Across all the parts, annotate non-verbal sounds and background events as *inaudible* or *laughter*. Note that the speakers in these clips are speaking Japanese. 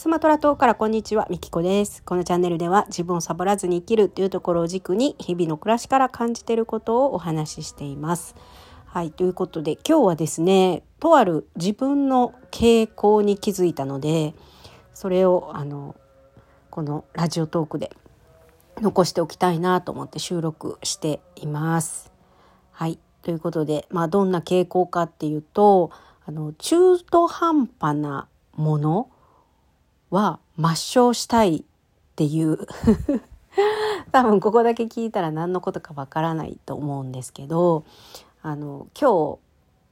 スマトラ島からこんにちは、みきこです。このチャンネルでは自分をサボらずに生きるというところを軸に日々の暮らしから感じていることをお話ししています。はい、ということで今日はですね、とある自分の傾向に気づいたので、それをあのこのラジオトークで残しておきたいなと思って収録しています。はい、ということで、まあどんな傾向かっていうと、あの中途半端なものは抹消したいっていう。*laughs* 多分ここだけ聞いたら何のことかわからないと思うんですけどあの今日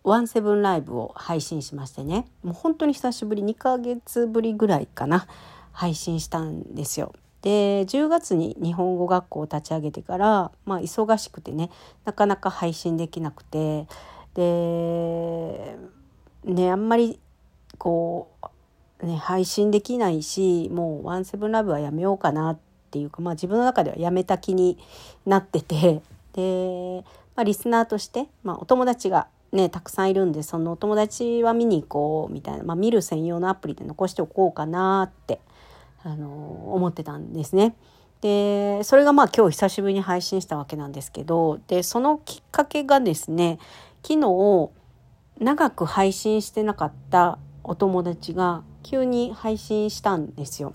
ワンセブンライブを配信しましてね。もう本当に久しぶり2ヶ月ぶりぐらいかな。配信したんですよ。で10月に日本語学校を立ち上げてから、まあ、忙しくてねなかなか配信できなくて。でねあんまりこうね、配信できないしもう「ワンセブンラブはやめようかなっていうか、まあ、自分の中ではやめた気になってて *laughs* で、まあ、リスナーとして、まあ、お友達がねたくさんいるんでそのお友達は見に行こうみたいな、まあ、見る専用のアプリで残しておこうかなってあの思ってたんですね。でそれがまあ今日久しぶりに配信したわけなんですけどでそのきっかけがですね昨日長く配信してなかったお友達が急に配信したんですよ。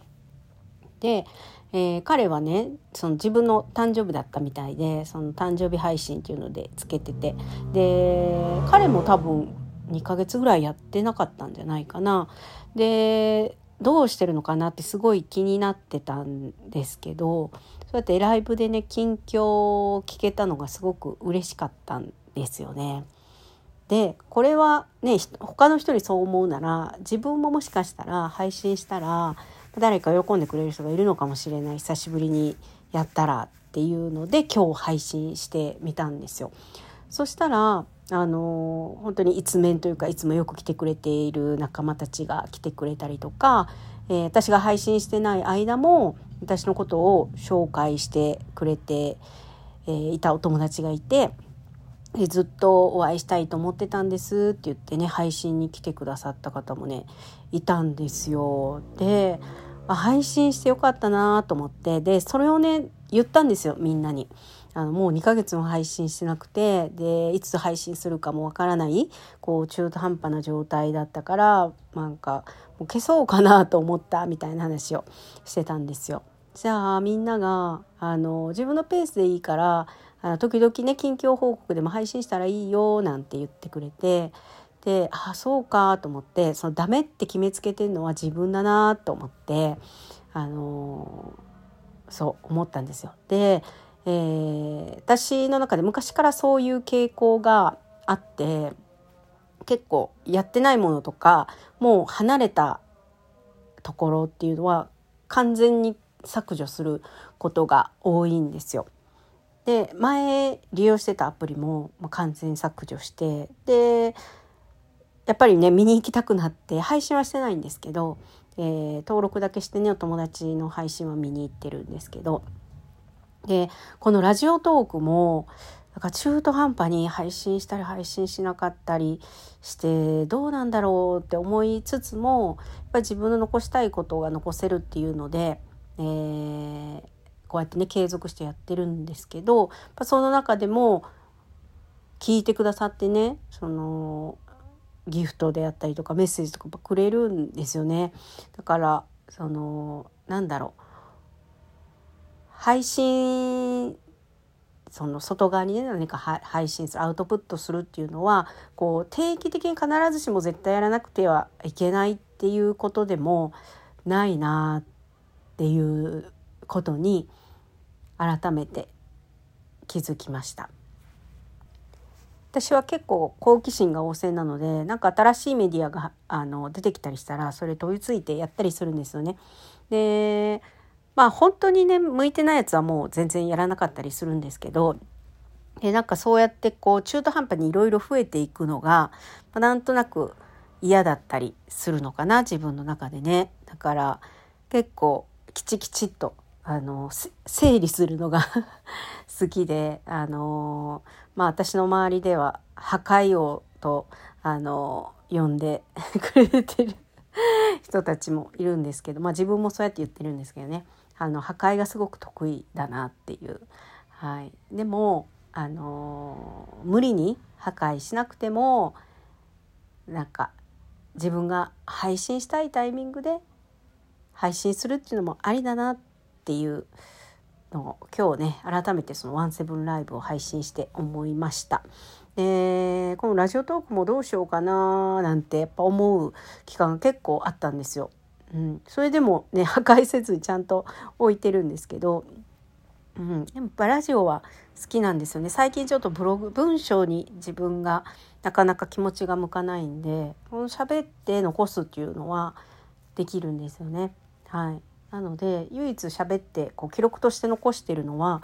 で、えー、彼はねその自分の誕生日だったみたいでその誕生日配信っていうのでつけててで彼も多分2ヶ月ぐらいやってなかったんじゃないかな。でどうしてるのかなってすごい気になってたんですけどそうやってライブでね近況を聞けたのがすごく嬉しかったんですよね。でこれはね他の人にそう思うなら自分ももしかしたら配信したら誰か喜んでくれる人がいるのかもしれない久しぶりにやったらっていうので今日配信してみたんですよ。そしたらあの本当に一面というかいつもよく来てくれている仲間たちが来てくれたりとか、えー、私が配信してない間も私のことを紹介してくれて、えー、いたお友達がいて。ずっとお会いしたいと思ってたんですって言ってね配信に来てくださった方もねいたんですよ。で配信してよかったなと思ってでそれをね言ったんですよみんなに。あのもう2ヶ月も配信してなくてでいつ配信するかもわからないこう中途半端な状態だったからなんかもう消そうかなと思ったみたいな話をしてたんですよ。じゃあみんながあの自分のペースでいいからあ時々ね近況報告でも配信したらいいよなんて言ってくれてであそうかと思ってそのダメって決めつけてるのは自分だなと思ってあのそう思ったんですよ。で、えー、私の中で昔からそういう傾向があって結構やってないものとかもう離れたところっていうのは完全に削除することが多いんですよ。で前利用してたアプリも完全削除してでやっぱりね見に行きたくなって配信はしてないんですけど、えー、登録だけしてねお友達の配信は見に行ってるんですけどでこのラジオトークもなんか中途半端に配信したり配信しなかったりしてどうなんだろうって思いつつもやっぱ自分の残したいことが残せるっていうので、えー、こうやってね継続してやってるんですけどその中でも聞いてくださってねそのギフトであったりとかメッセージとかくれるんですよね。だからそのなんだろう配信その外側にね何か配信するアウトプットするっていうのはこう定期的に必ずしも絶対やらなくてはいけないっていうことでもないなっていうことに改めて気づきました私は結構好奇心が旺盛なのでなんか新しいメディアがあの出てきたりしたらそれ飛びついてやったりするんですよね。でまあ本当にね向いてないやつはもう全然やらなかったりするんですけどでなんかそうやってこう中途半端にいろいろ増えていくのが、まあ、なんとなく嫌だったりするのかな自分の中でね。だから結構きちきちっとあの整理するのが *laughs* 好きであのまあ私の周りでは破壊王とあの呼んで *laughs* くれてる人たちもいるんですけど、まあ、自分もそうやって言ってるんですけどねあの破壊がすごく得意だなっていう。はい、でもあの無理に破壊しなくてもなんか自分が配信したいタイミングで配信するっていうのもありだなってていうのを今日ね改めてそのワンセブンライブを配信して思いました。でこのラジオトークもどうしようかななんてやっぱ思う期間が結構あったんですよ。うん、それでもね破壊せずにちゃんと置いてるんですけど、うん、でもラジオは好きなんですよね最近ちょっとブログ文章に自分がなかなか気持ちが向かないんでこの喋って残すっていうのはできるんですよね。はい、なので唯一喋ってこう記録として残してるのは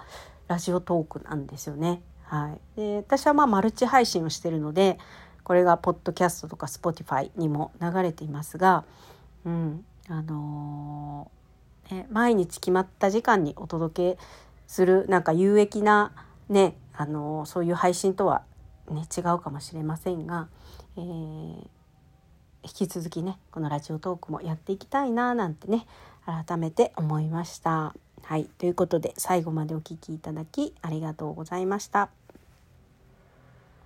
ラジオトークなんですよね。はい、で私はまあマルチ配信をしてるのでこれがポッドキャストとか Spotify にも流れていますが、うんあのー、ね、毎日決まった時間にお届けするなんか有益な、ねあのー、そういう配信とは、ね、違うかもしれませんが、えー、き続きねこのラジオトークもやっていきたいななんてね改めて思いました。はい、ということで最後までお聴きいただきありがとうございました。